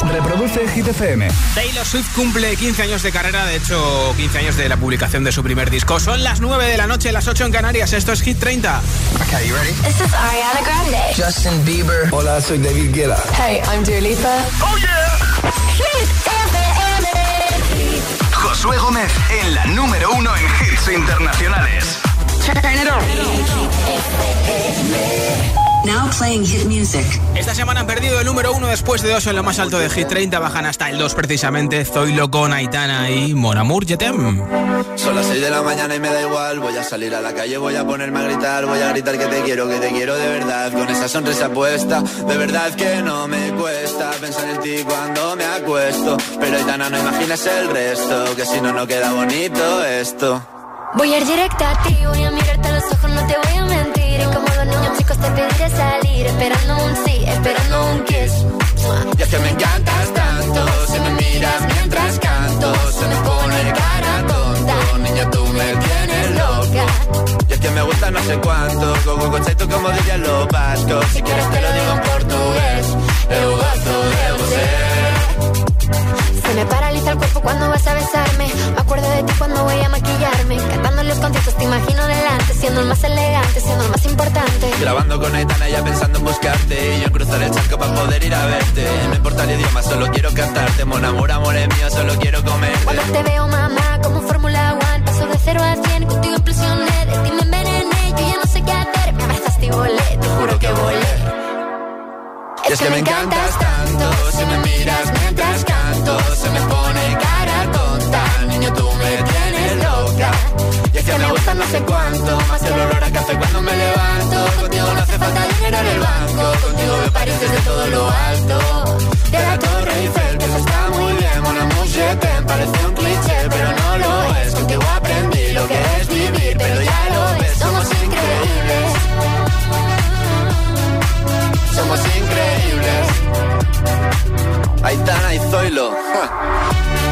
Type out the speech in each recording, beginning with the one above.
Reproduce Hit FM. Taylor Swift cumple 15 años de carrera, de hecho 15 años de la publicación de su primer disco. Son las 9 de la noche, las 8 en Canarias. Esto es Hit 30. Okay, you ready? This is Ariana Grande. Justin Bieber. Hola, soy David Guetta. Hey, I'm Dua Lipa. Oh yeah. Hit FM. Josué Gómez en la número uno en hits internacionales. Now playing hit music. Esta semana han perdido el número uno después de dos en lo más alto de Hit 30. Bajan hasta el 2 precisamente. Zoilo con Aitana y Mon Amour Jetem. Son las 6 de la mañana y me da igual. Voy a salir a la calle, voy a ponerme a gritar. Voy a gritar que te quiero, que te quiero de verdad. Con esa sonrisa puesta, de verdad que no me cuesta pensar en ti cuando me acuesto. Pero Aitana, no imaginas el resto. Que si no, no queda bonito esto. Voy a ir directa a ti, voy a mirarte a los ojos, no te voy a mentir. Los chicos te pediré salir, esperando un sí, esperando un kiss. Y es que me encantas tanto, si me miras mientras canto, se me pone cara tonta. Niña, tú me tienes loca. Y es que me gusta no sé cuánto, como conceito como dirían los vascos. Si quieres te lo digo en portugués, eu gosto de você. Se me paraliza el cuerpo cuando vas a besarme. Me acuerdo de ti cuando voy a maquillarme. Cantando los conciertos te imagino delante, siendo el más elegante, siendo el más importante. Grabando con Aitana ya pensando en buscarte. Y yo en cruzar el charco para poder ir a verte. No importa el idioma, solo quiero cantarte. Mon amor, amor es mío, solo quiero comerte. Cuando te veo, mamá, como Fórmula One, paso de cero a cien, contigo implosioné, de ti me envenené, yo ya no sé qué hacer, me abrazaste y volé, te juro que volé. Es que me encantas tanto. Si me miras mientras canto. Se me Niño, tú me tienes loca Y es que me gusta no sé cuánto Más el olor a café cuando me levanto Contigo no hace falta dinero en el banco Contigo me París desde todo lo alto De la Torre Eiffel Que eso está muy bien amour, je t'aime Parece un cliché Pero no lo es Contigo aprendí lo que es vivir Pero ya lo ves Somos increíbles somos increíbles. Aitana y Zoilo. Ja.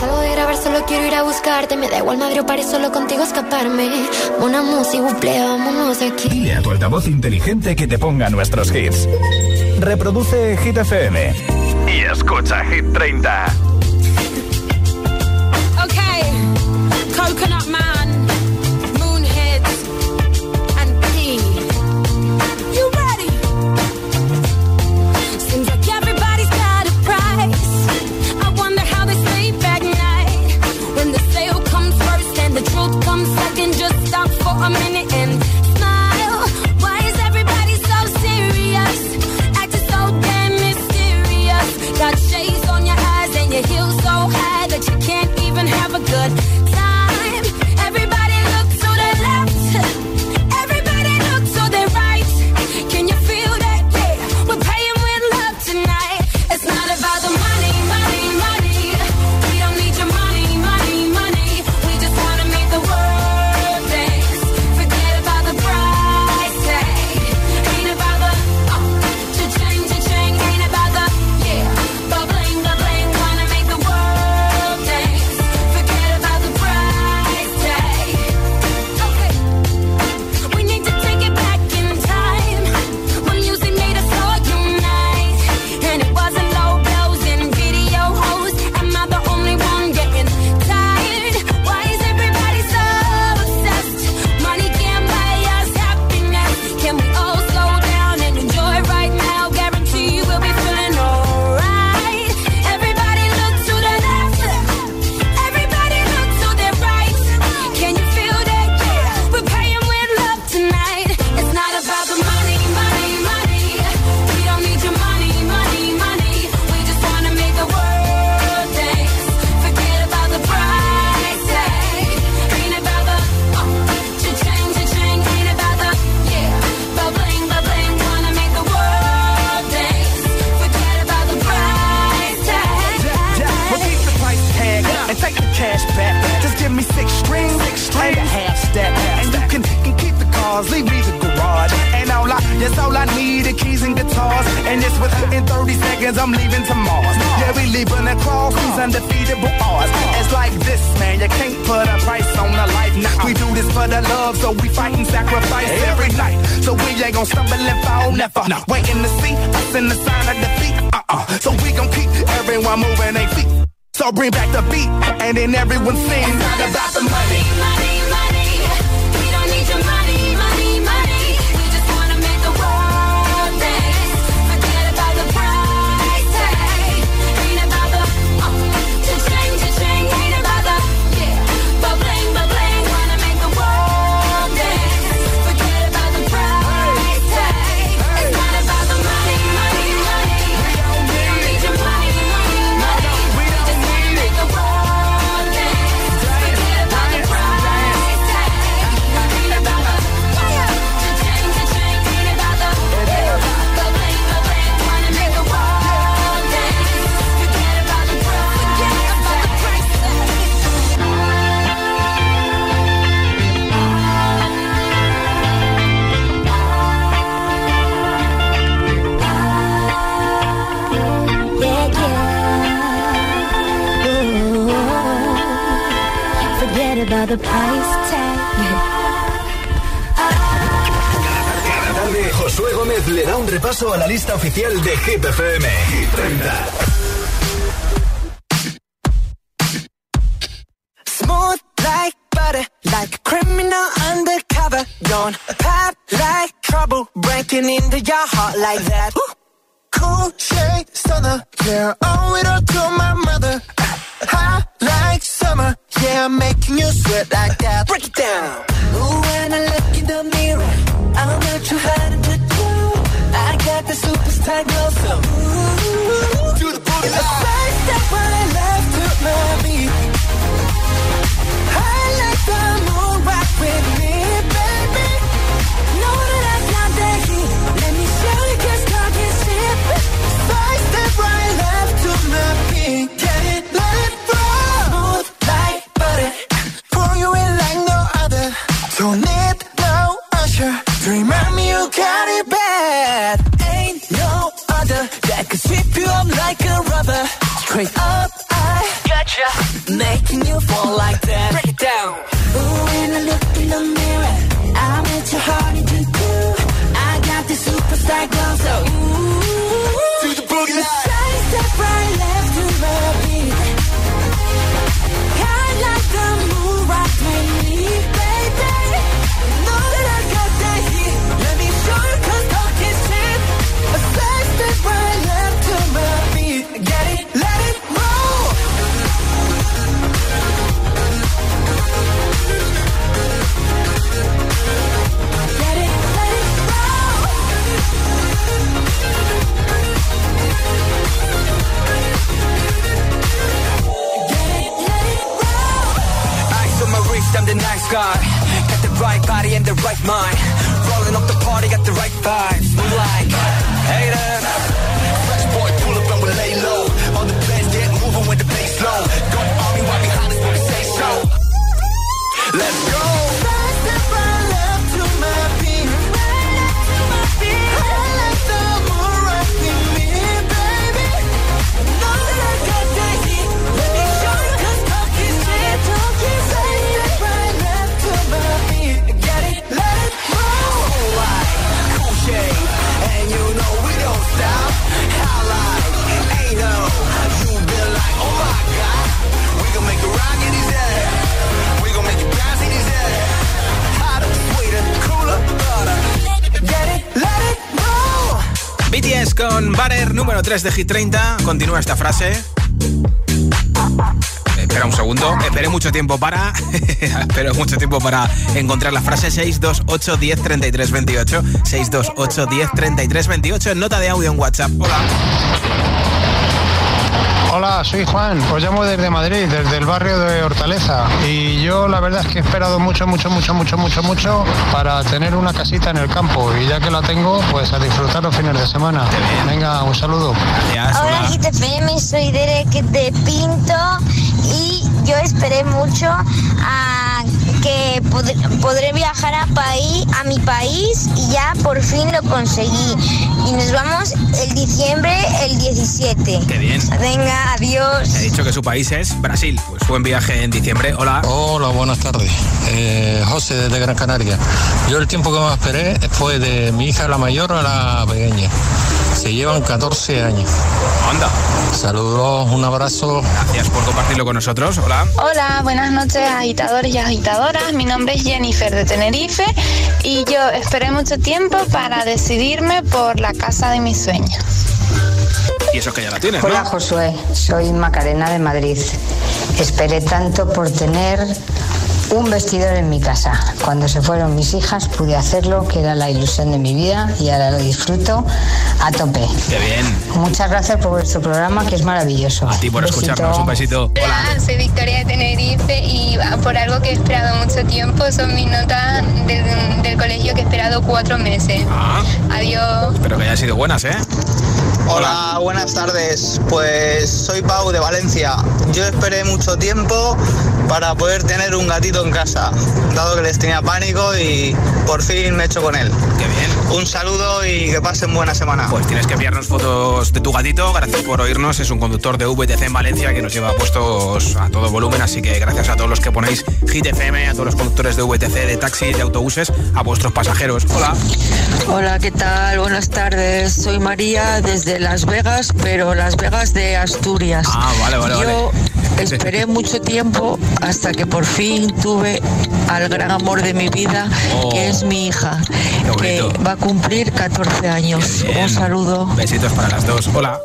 Salgo de grabar, solo quiero ir a buscarte. Me da igual Madrid o París, solo contigo escaparme. Una música, buple, vámonos de aquí. Dile a tu altavoz inteligente que te ponga nuestros hits. Reproduce Hit FM. Y escucha Hit 30. Okay, Coconut Man, keys and guitars. And just within 30 seconds, I'm leaving to Mars. Yeah, we leaving across these undefeatable odds. It's like this, man, you can't put a price on a life. Nah, we do this for the love, so we fight and sacrifice every night. So we ain't gonna stumble and fall, never. No. Waiting to see us in the sign of defeat. Uh-uh. So we gon' keep everyone moving their feet. So bring back the beat, and then everyone sings. It's not about the money, money. The price tag. Cada tarde, Josué Gómez le da un repaso a la lista oficial de Hit FM. Hit 30. Smooth like butter, like a criminal undercover. Don't pop like trouble, breaking into your heart like that. Cool shade stunner, yeah, owe it all to my mother. Hot like summer, yeah, I'm making you sweat like that. Break it down. Ooh, when I look in the mirror, I'm not too hard to do. I got the superstar glow, so ooh, do the booty. The first step when I love to my beat. I like the moon rock with Up, I gotcha, making you fall like that. Guy. Got the right body and the right mind. Rolling up the party, got the right vibes. We like haters. Fresh boy, pull up and we lay low. All the bands get moving with the bass low. Go army right behind us when we say so. Let's go. 3 de Hit 30. Continúa esta frase. Espera un segundo, esperé mucho tiempo para. espero mucho tiempo para encontrar la frase 628 10 33 28. 628 10 33 28 en nota de audio en WhatsApp. Hola. Hola, soy Juan, os llamo desde Madrid, desde el barrio de Hortaleza. Y yo la verdad es que he esperado mucho, mucho, mucho, mucho, mucho, mucho para tener una casita en el campo. Y ya que la tengo, pues a disfrutar los fines de semana. Venga, un saludo. hola, GTFM, soy Derek de Pinto. Y esperé mucho a que podré viajar a, país, a mi país y ya por fin lo conseguí. Y nos vamos el diciembre, el 17. Qué bien. Venga, adiós. He dicho que su país es Brasil. Pues buen viaje en diciembre. Hola. Hola, buenas tardes. Eh, José desde Gran Canaria. Yo el tiempo que me esperé fue de mi hija la mayor a la pequeña. Se llevan 14 años. Anda. Saludos, un abrazo. Gracias por compartirlo con nosotros. Hola. Hola, buenas noches, agitadores y agitadoras. Mi nombre es Jennifer de Tenerife y yo esperé mucho tiempo para decidirme por la casa de mis sueños. Y eso que ya la tienes, Hola, Josué. Soy Macarena de Madrid. Esperé tanto por tener un vestidor en mi casa. Cuando se fueron mis hijas pude hacerlo, que era la ilusión de mi vida y ahora lo disfruto a tope. Qué bien. Muchas gracias por vuestro programa que es maravilloso. A ti por escucharnos, un besito. Hola. soy Victoria de Tenerife y por algo que he esperado mucho tiempo son mis notas del, colegio que he esperado cuatro meses. Ah. Adiós. Espero que hayan sido buenas, ¿eh? Hola, buenas tardes. Pues soy Pau de Valencia. Yo esperé mucho tiempo para poder tener un gatito en casa, dado que les tenía pánico y por fin me he hecho con él. Qué bien. Un saludo y que pasen buena semana. Pues tienes que enviarnos fotos de tu gatito. Gracias por oírnos. Es un conductor de VTC en Valencia que nos lleva puestos a todo volumen. Así que gracias a todos los que ponéis Hit FM, a todos los conductores de VTC, de taxi, de autobuses, a vuestros pasajeros. Hola. Hola, ¿qué tal? Buenas tardes. Soy María desde Las Vegas, pero Las Vegas de Asturias. Ah, vale, vale, Yo esperé mucho tiempo hasta que por fin tuve al gran amor de mi vida, Oh. que es mi hija, que va a cumplir 14 años. Un saludo. Besitos para las dos. Hola.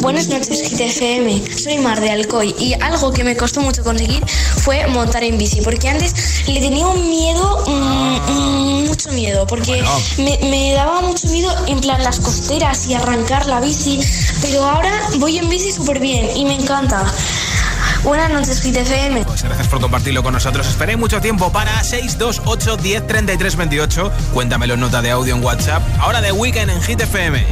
Buenas noches, GTFM. Soy Mar de Alcoy y algo que me costó mucho conseguir fue montar en bici, porque antes le tenía un miedo, mm, mm, mucho miedo, porque me, me daba mucho miedo en plan las costeras y arrancar la bici, pero ahora voy en bici súper bien y me encanta. Buenas noches, GTFM. Pues gracias por compartirlo con nosotros. Esperé mucho tiempo para 628 10 33 28. Cuéntamelo en nota de audio en WhatsApp. Ahora de Weekend en Hit FM.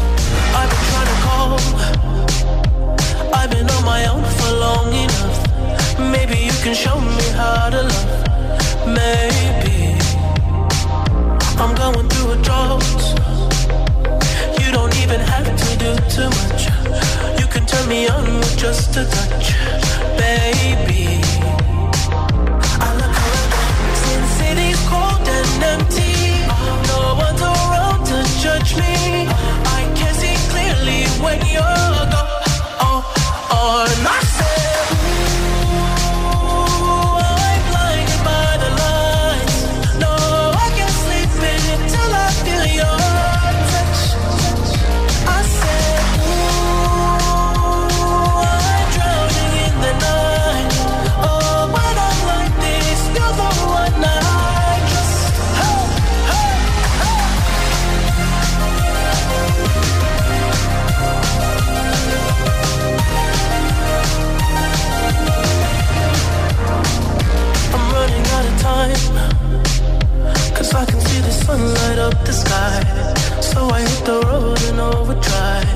I've been on my own for long enough. Maybe you can show me how to love. Maybe I'm going through a drought. You don't even have to do too much. You can turn me on with just a touch, baby. the sky. So I hit the road in overdrive.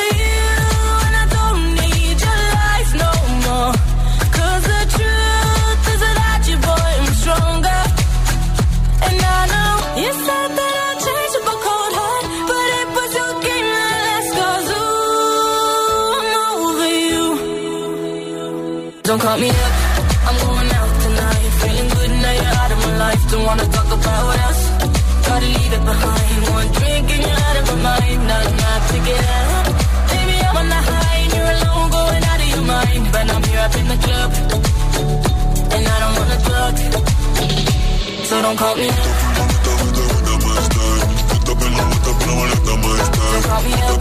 mind. Not enough to get up. Baby, I'm on the high and you're alone, going out of your mind. But I'm here up in the club, and I don't wanna talk. So don't call me up. Up. don't call me up.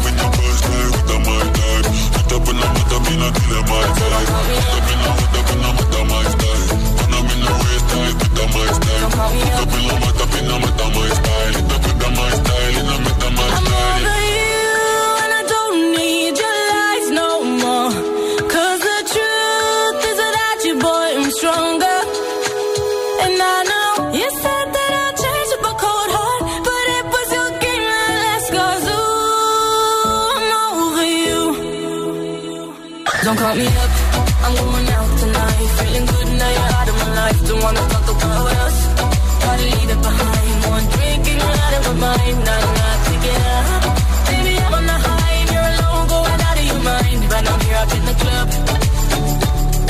I'm over you, and wanna talk about us. Gotta leave it behind. One drink and you're out of my mind. Not enough to get up. Baby, I'm on the high and you're alone, going out of your mind. But I'm here up in the club,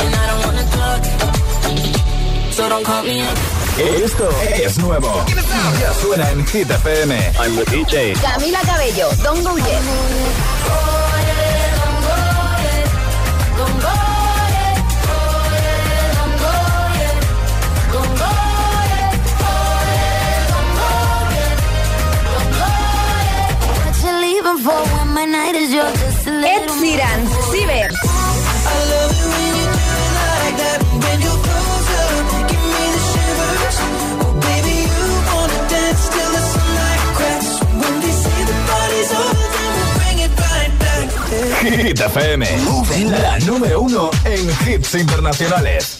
and I don't wanna talk. So don't call me up. Esto es nuevo. Ya suena en Hit FM. I'm the DJ. Camila Cabello, Don Go Sheeran, Ciber. Hit FM. La número uno en hits internacionales.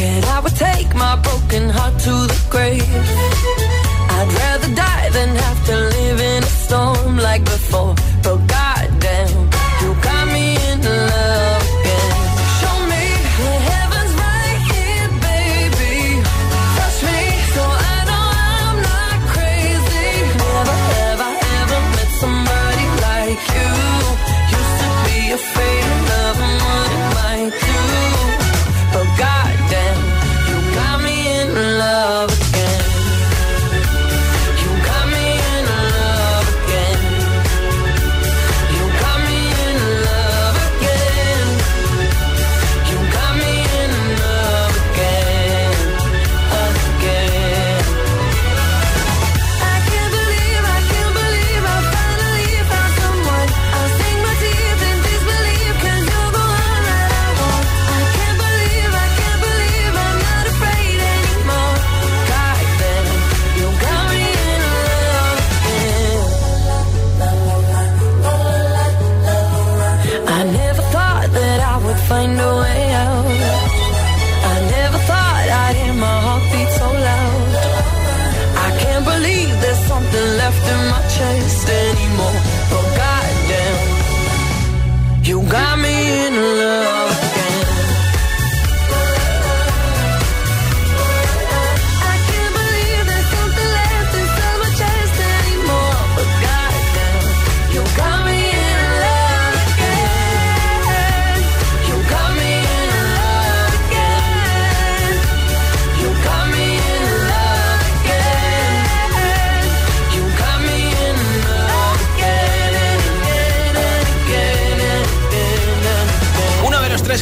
Scared I would take my broken heart to the grave. I'd rather die than have to live in a storm like before. But goddamn, you got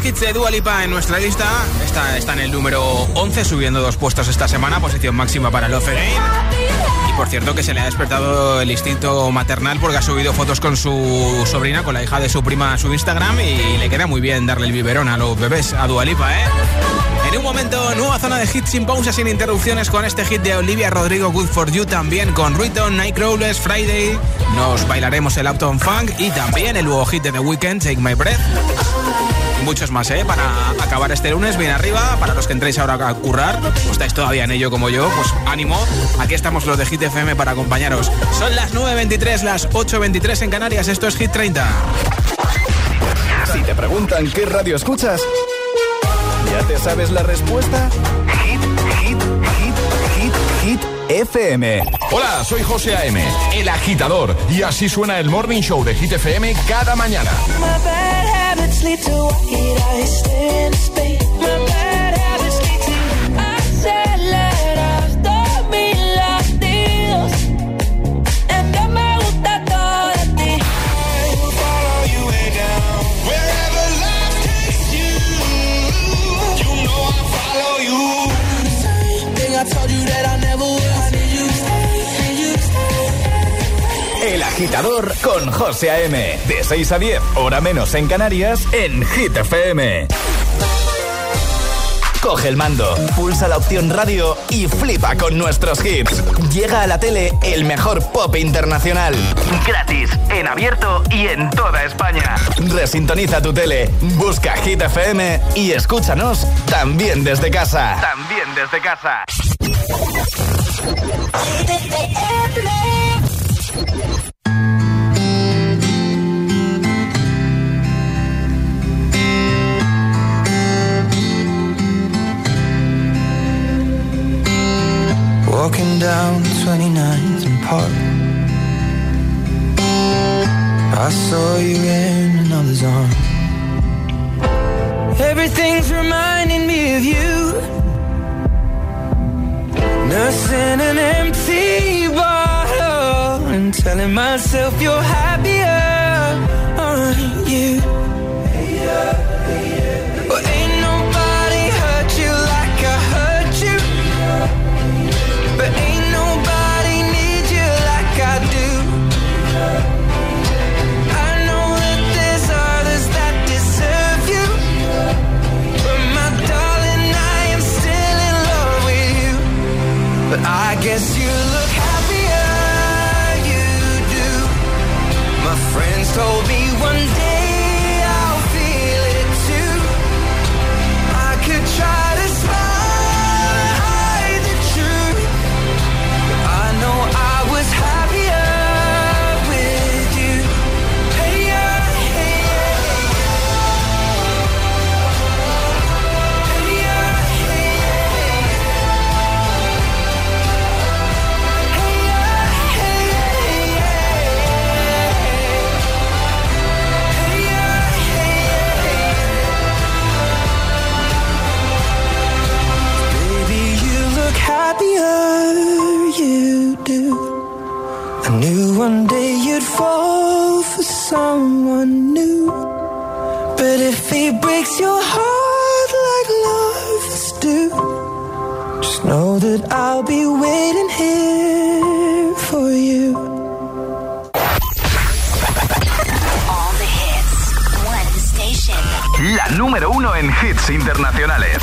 hits de Dua Lipa en nuestra lista está, está en el número 11, subiendo dos puestos esta semana, posición máxima para Love Again. Y por cierto que se le ha despertado el instinto maternal porque ha subido fotos con su sobrina, con la hija de su prima a su Instagram y le queda muy bien darle el biberón a los bebés, a Dua Lipa, ¿eh? En un momento, nueva zona de hits sin pausas, sin interrupciones con este hit de Olivia Rodrigo, Good For You, también con Ruiton, Nightcrawlers, Friday. Nos bailaremos el Uptown Funk y también el nuevo hit de The Weeknd, Take My Breath. Muchos más, ¿eh? Para acabar este lunes bien arriba. Para los que entréis ahora a currar, o estáis todavía en ello como yo, pues ánimo. Aquí estamos los de Hit FM para acompañaros. Son las 9.23, las 8.23 en Canarias. Esto es Hit 30. Si te preguntan qué radio escuchas, ¿ya te sabes la respuesta? Hit, hit, hit, hit, hit FM. Hola, soy José A.M., el agitador, y así suena el Morning Show de Hit FM cada mañana. My bad habits lead to white eyes staring into space. Agitador con José A.M. De 6 a 10, hora menos en Canarias, en Hit FM. Coge el mando, pulsa la opción radio y flipa con nuestros hits. Llega a la tele el mejor pop internacional. Gratis, en abierto y en toda España. Resintoniza tu tele, busca Hit FM y escúchanos también desde casa. También desde casa. Walking down 29th and Park. I saw you in another's arms. Everything's reminding me of you. Nursing an empty bottle and telling myself you're happier, aren't you? I guess you look happier, you do. My friends told me one day. happier you do. I knew one day you'd fall for someone new. But if he breaks your heart like love's do, just know that I'll be waiting here for you. All the hits, one station. La número uno en hits internacionales.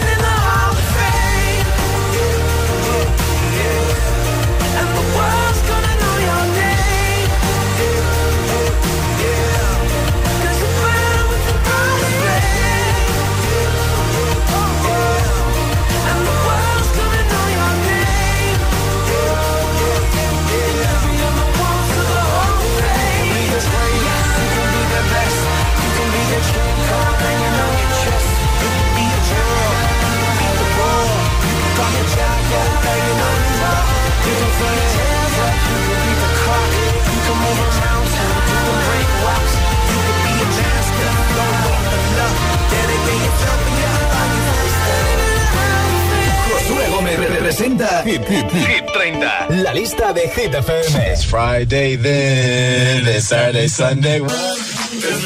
Representa Hit, Hit, Hit 30, la lista de Hit FM. It's Friday then, it's Saturday, Sunday. It's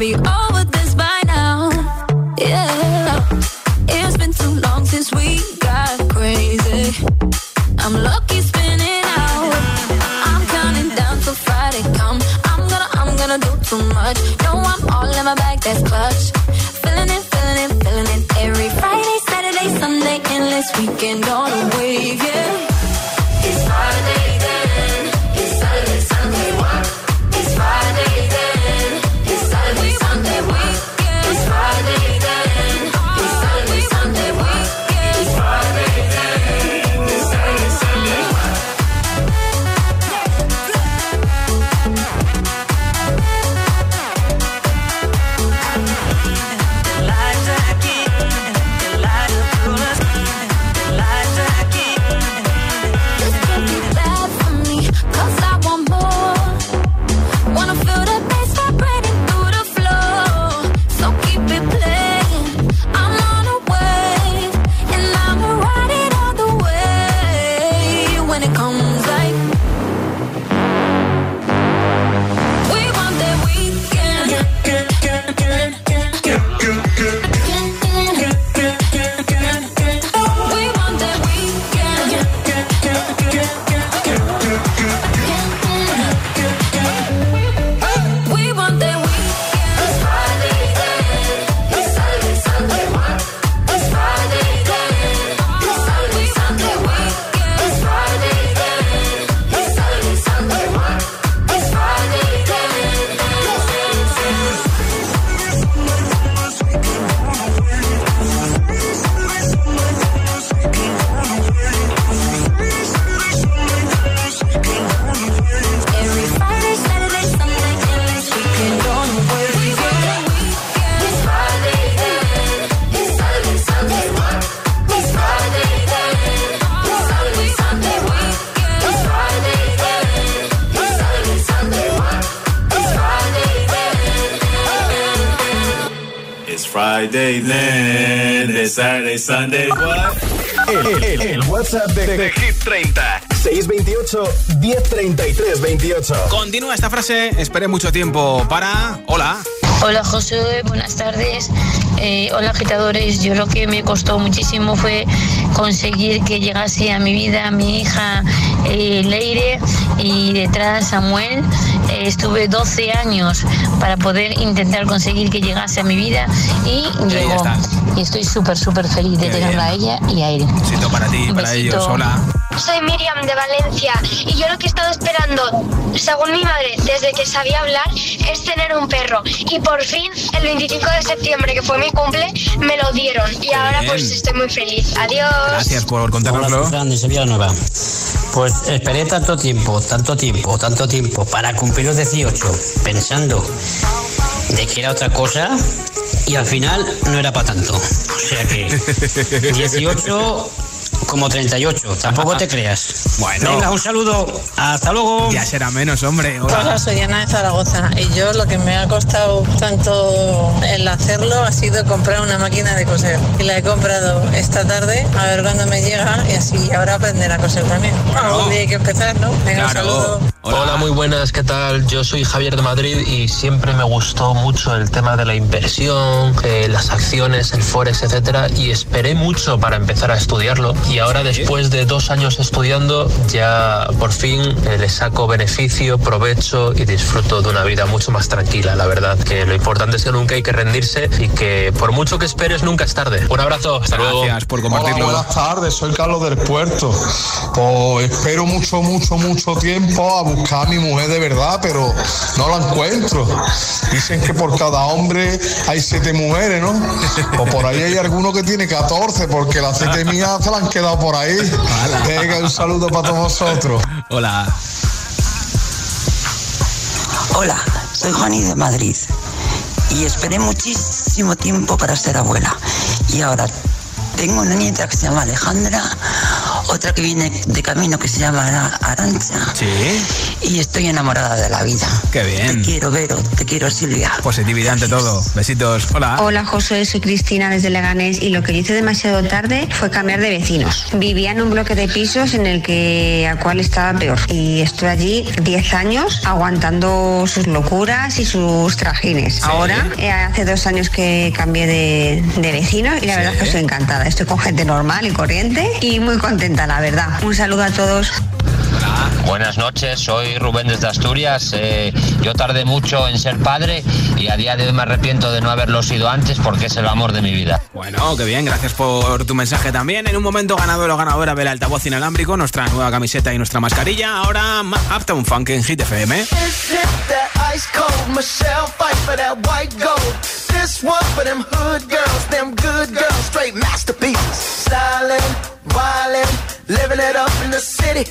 be over WhatsApp de, de, Hit 30 628 1033 28 Continúa esta frase, esperé mucho tiempo para... Hola. Hola José, buenas tardes. Eh, hola agitadores, yo lo que me costó muchísimo fue conseguir que llegase a mi vida mi hija eh, Leire y detrás Samuel. Estuve 12 años para poder intentar conseguir que llegase a mi vida y llegó. Y estoy súper, súper feliz de tenerla a ella y a él. Un besito para ti, Un para besito. ellos. Hola. Soy Miriam de Valencia y yo lo que he estado esperando, según mi madre, desde que sabía hablar, es tener un perro. Y por fin, el 25 de septiembre, que fue mi cumple, me lo dieron. Y ahora bien. Pues estoy muy feliz. Adiós. Gracias por contárnoslo. Hola, Sevilla Nueva. Pues esperé tanto tiempo, tanto tiempo, tanto tiempo para cumplir los 18, pensando de que era otra cosa y al final no era para tanto. O sea que 18 como 38, tampoco te creas. Bueno. Venga, un saludo, hasta luego. Ya será menos, hombre. Hola. Hola, soy Ana de Zaragoza y yo lo que me ha costado tanto el hacerlo ha sido comprar una máquina de coser. Y la he comprado esta tarde, a ver cuándo me llega y así ahora aprender a coser también. Algún día hay que empezar, ¿no? Venga, un saludo. Hola. muy buenas, ¿qué tal? Yo soy Javier de Madrid y siempre me gustó mucho el tema de la inversión, eh, las acciones, el forex, etcétera, y esperé mucho para empezar a estudiarlo y ahora después de dos años estudiando ya por fin eh, le saco beneficio, provecho y disfruto de una vida mucho más tranquila, la verdad, que lo importante es que nunca hay que rendirse y que por mucho que esperes nunca es tarde. Un abrazo, hasta luego. Gracias por Hola, compartirlo. buenas tardes, soy Carlos del Puerto. Pues espero mucho, mucho, mucho tiempo a buscar a mi mujer de verdad, pero no la encuentro. Dicen que por cada hombre hay siete mujeres, ¿no? O por ahí hay alguno que tiene 14, porque las siete mías se las han quedado por ahí. Venga, un saludo para todos vosotros. Hola. Hola, soy Juani de Madrid y esperé muchísimo tiempo para ser abuela. Y ahora tengo una nieta que se llama Alejandra, otra que viene de camino que se llama Ara- Arancha. Sí. Y estoy enamorada de la vida. Qué bien. Te quiero, Vero, te quiero, Silvia. Positividad ante todo. Besitos. Hola. Hola José, soy Cristina desde Leganés y lo que hice demasiado tarde fue cambiar de vecinos. Vivía en un bloque de pisos en el que a cual estaba peor y estoy allí 10 años aguantando sus locuras y sus trajines. Ahora eh, hace dos años que cambié de, de vecino y la verdad es que estoy encantada. Estoy con gente normal y corriente y muy contenta, la verdad. Un saludo a todos. Buenas noches, soy Rubén desde Asturias. Eh, yo tardé mucho en ser padre y a día de hoy me arrepiento de no haberlo sido antes porque es el amor de mi vida. Bueno, qué bien, gracias por tu mensaje también. En un momento ganador o ganadora del altavoz inalámbrico, nuestra nueva camiseta y nuestra mascarilla. Ahora, Uptown Funk en Hit FM. Sip that ice cold Michelle fight for that white gold. This one for them hood girls, them good girls, straight masterpieces. Stylin', wildin', living it up in the city.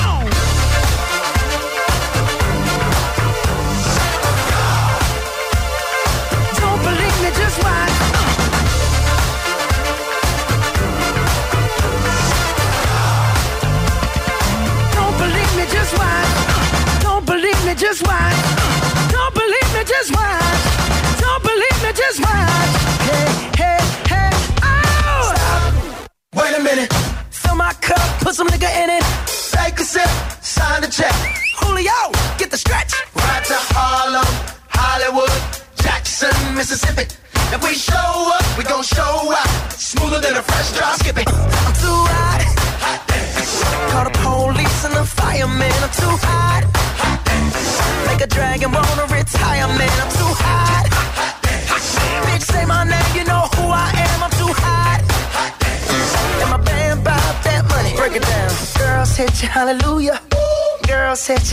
Just watch. Don't believe me, just watch. Don't believe me, just watch. Hey, hey, hey, oh! Stop. Wait a minute. Fill my cup, put some nigga in it. Take a sip, sign the check. Julio, get the stretch. Right to Harlem, Hollywood, Jackson, Mississippi.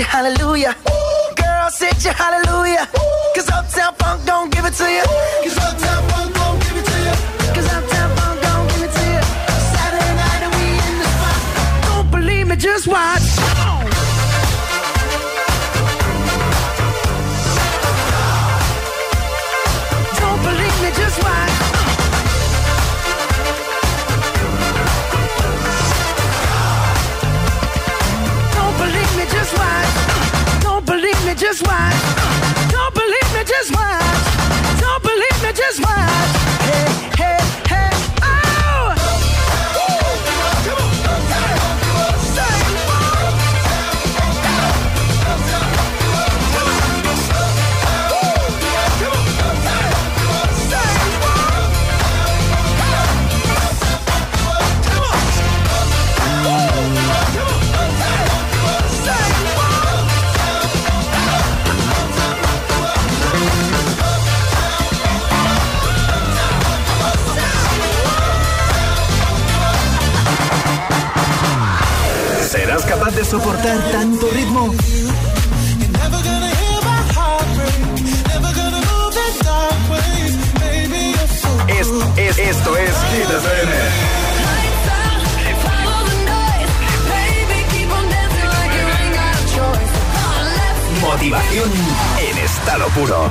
Hallelujah. Girl, set you hallelujah. Cause Uptown Funk don't give it to you. Cause Uptown Funk just watch. Don't believe me, just watch. De soportar tanto ritmo? Es, es- esto es Hit FM. Motivación en estado puro.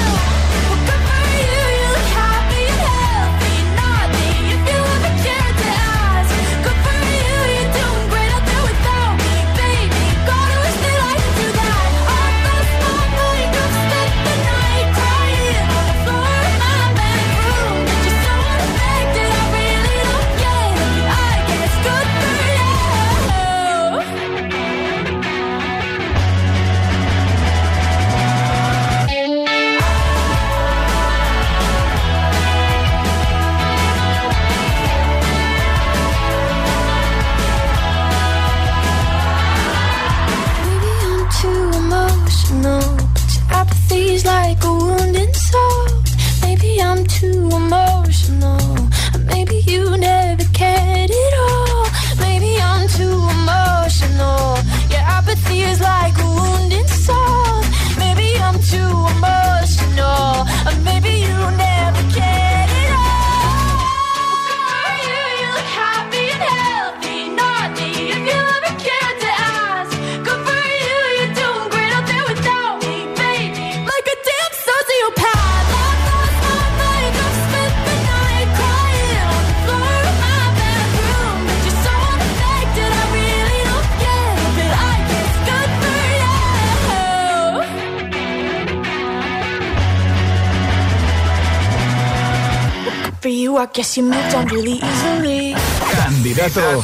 Guess you moved on really easily. Candidato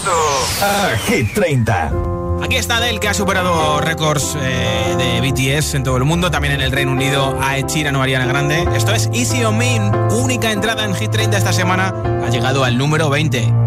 a Hit 30. Aquí está Adele, que ha superado récords eh, de BTS en todo el mundo, también en el Reino Unido, a Ed Sheeran o Ariana Grande. Esto es Easy on Me, única entrada en Hit 30 esta semana, ha llegado al número 20.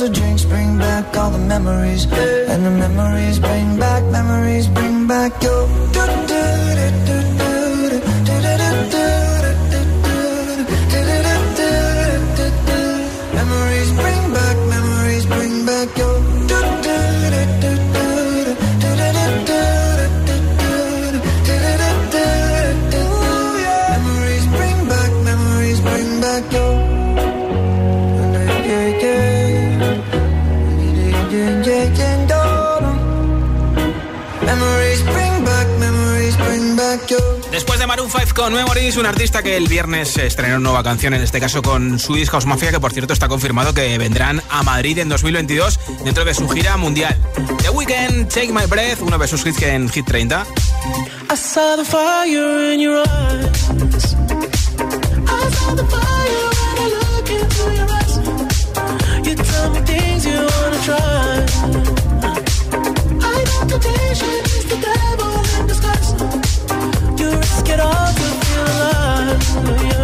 The drinks bring back all the memories. And the memories bring back, memories bring back your. Con Memories, un artista que el viernes estrenó nueva canción, en este caso con Swedish House Mafia, que por cierto está confirmado que vendrán a Madrid en 2022 dentro de su gira mundial. The Weeknd, Take My Breath, uno de sus hits que en Hit 30. I to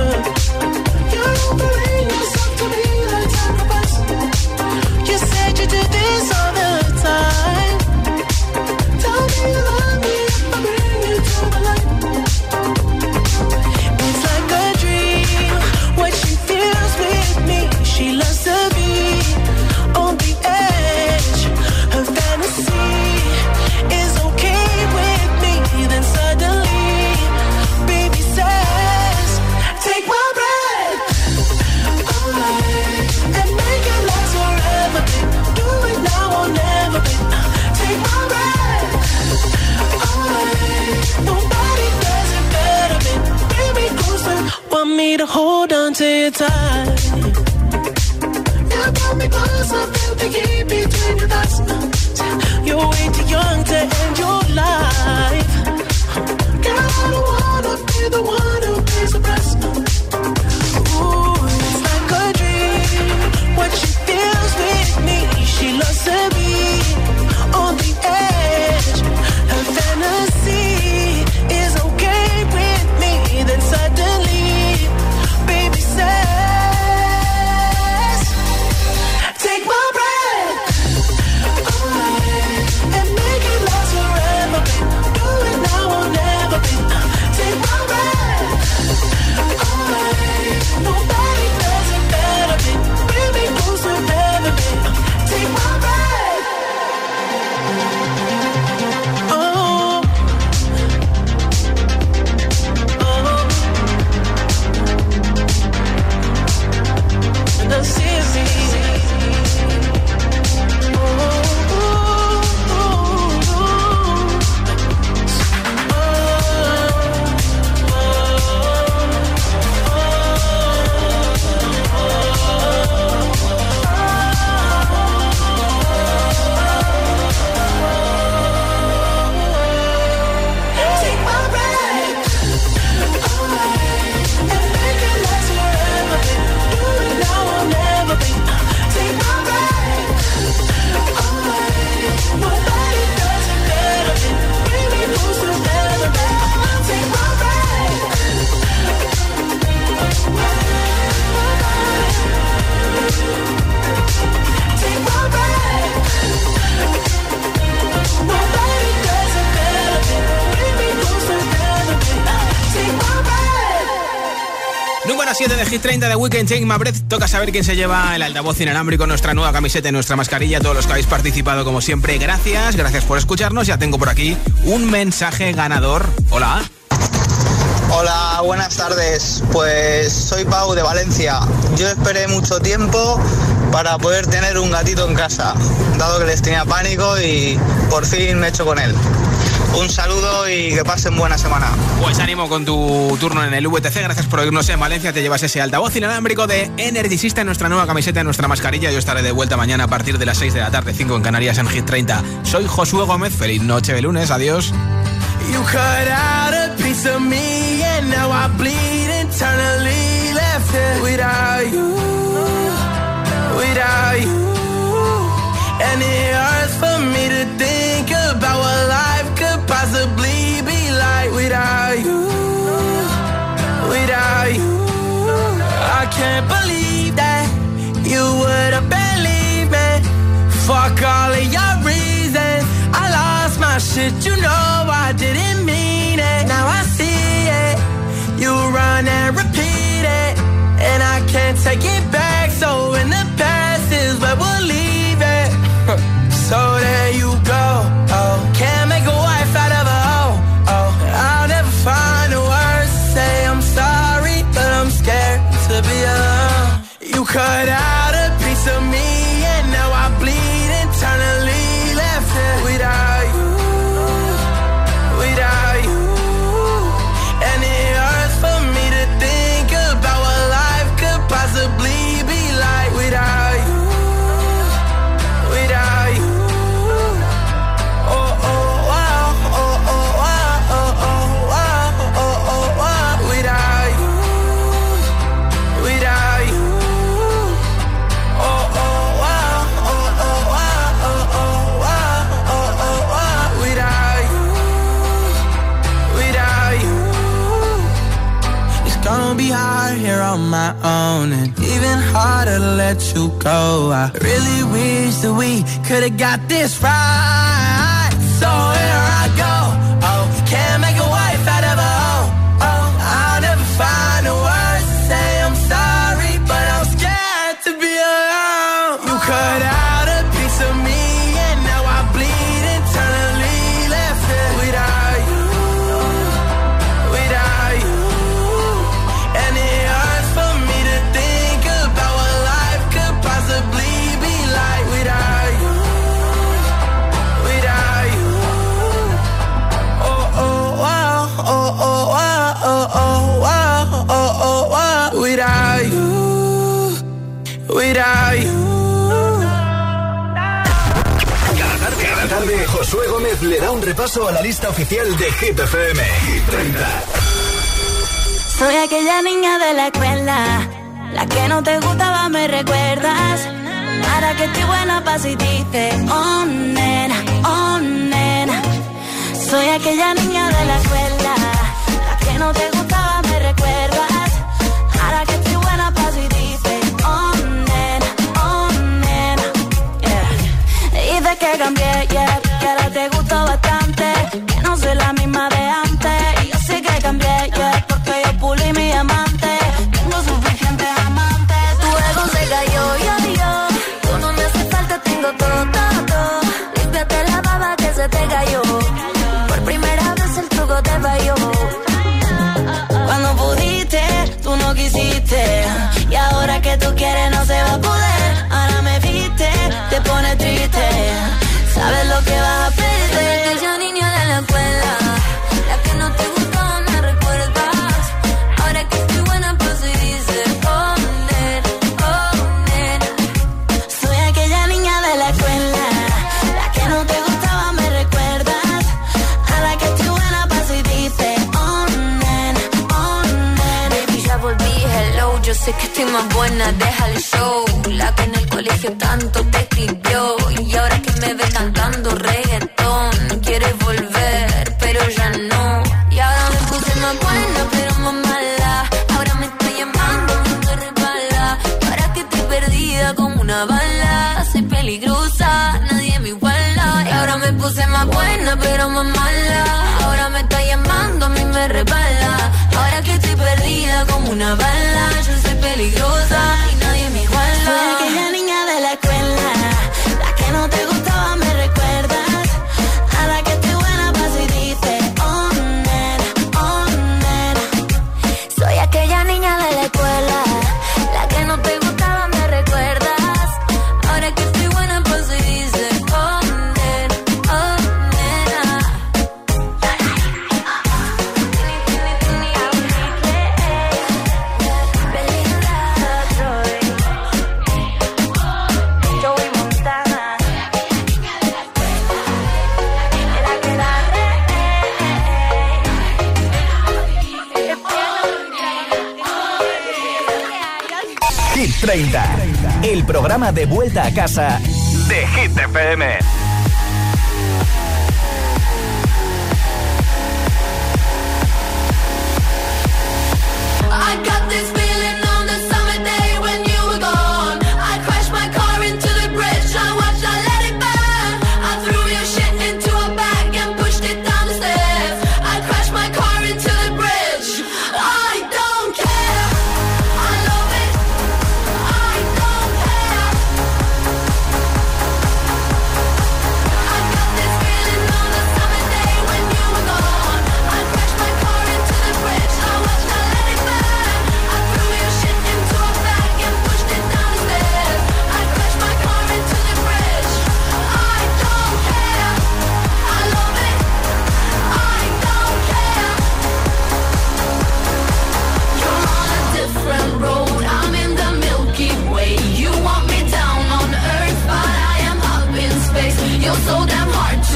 Hit 30 de Weekend Take My. Toca saber quién se lleva el altavoz inalámbrico, nuestra nueva camiseta y nuestra mascarilla. Todos los que habéis participado, como siempre, gracias. Gracias por escucharnos. Ya tengo por aquí un mensaje ganador. Hola. Hola, buenas tardes. Pues soy Pau de Valencia. Yo esperé mucho tiempo para poder tener un gatito en casa, dado que les tenía pánico y por fin me he hecho con él. Un saludo y que pasen buena semana. Pues ánimo con tu turno en el VTC. Gracias por oírnos en Valencia. Te llevas ese altavoz inalámbrico de Energy System, nuestra nueva camiseta, nuestra mascarilla. Yo estaré de vuelta mañana a partir de las 6 de la tarde, 5 en Canarias en Hit 30. Soy Josué Gómez. Feliz noche de lunes. Adiós. You cut out a piece of me and now I bleed internally left it without you, without you. And it hurts for me to think about what life could possibly be like without you, without you. I can't believe that you would have believed me. Fuck all of your reasons. I lost my shit, you know I didn't mean it. Now I see it. You run and repeat it. And I can't take it let you go. I really wish that we could've got this right. So Tarde, Josué Gómez le da un repaso a la lista oficial de Hit FM. Hit 30. Soy aquella niña de la escuela, la que no te gustaba, me recuerdas. Ahora que estoy buena pa' si dices, oh nena, oh nena. Soy aquella niña de la escuela, la que no te gustaba, Que cambié, yeah, que ahora te gusto bastante, que no soy la misma de antes. Y yo sé que cambié, yeah, porque yo pulí mi amante. Tengo suficientes amantes, tu ego se cayó, yo, yo. Tú no me hace falta, tengo todo, todo, todo. Límpiate la baba que se te cayó. Por primera vez el truco te falló. Cuando pudiste, tú no quisiste. Y ahora que tú quieres no se va a poder. Ahora me viste, te pone triste. Sabes lo que vas a perder. Aquella niña de la escuela, la que no te gustaba, me recuerdas. Ahora que estoy buena, pues oh, nena, oh, nena. Soy aquella niña de la escuela, la que no te gustaba, me recuerdas. Ahora que estoy buena, pues oh, nena, oh, nena. Baby, ya volví, hello, yo sé que estoy más buena, deja el show. La que en el colegio tanto te escribió. Una bala, yo soy peligroso. de vuelta a casa de Hit FM.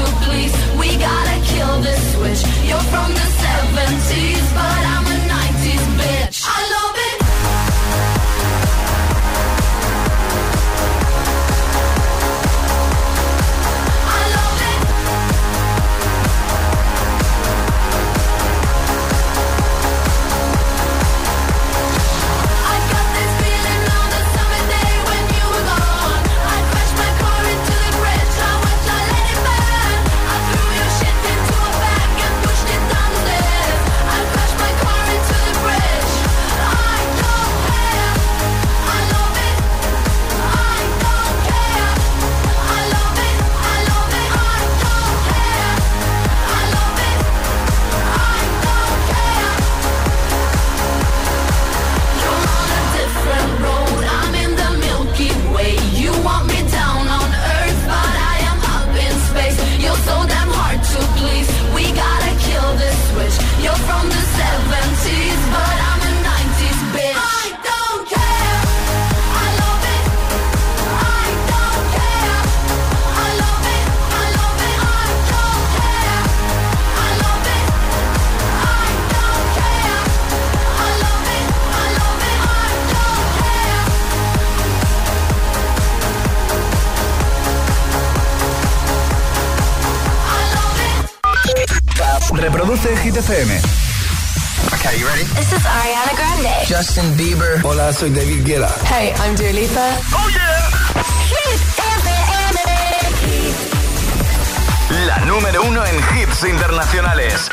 to please. We gotta kill this switch. You're from the 70s, but Hola, soy David Guetta. Hey, I'm Dua Lipa. Oh yeah. La número uno en hits internacionales.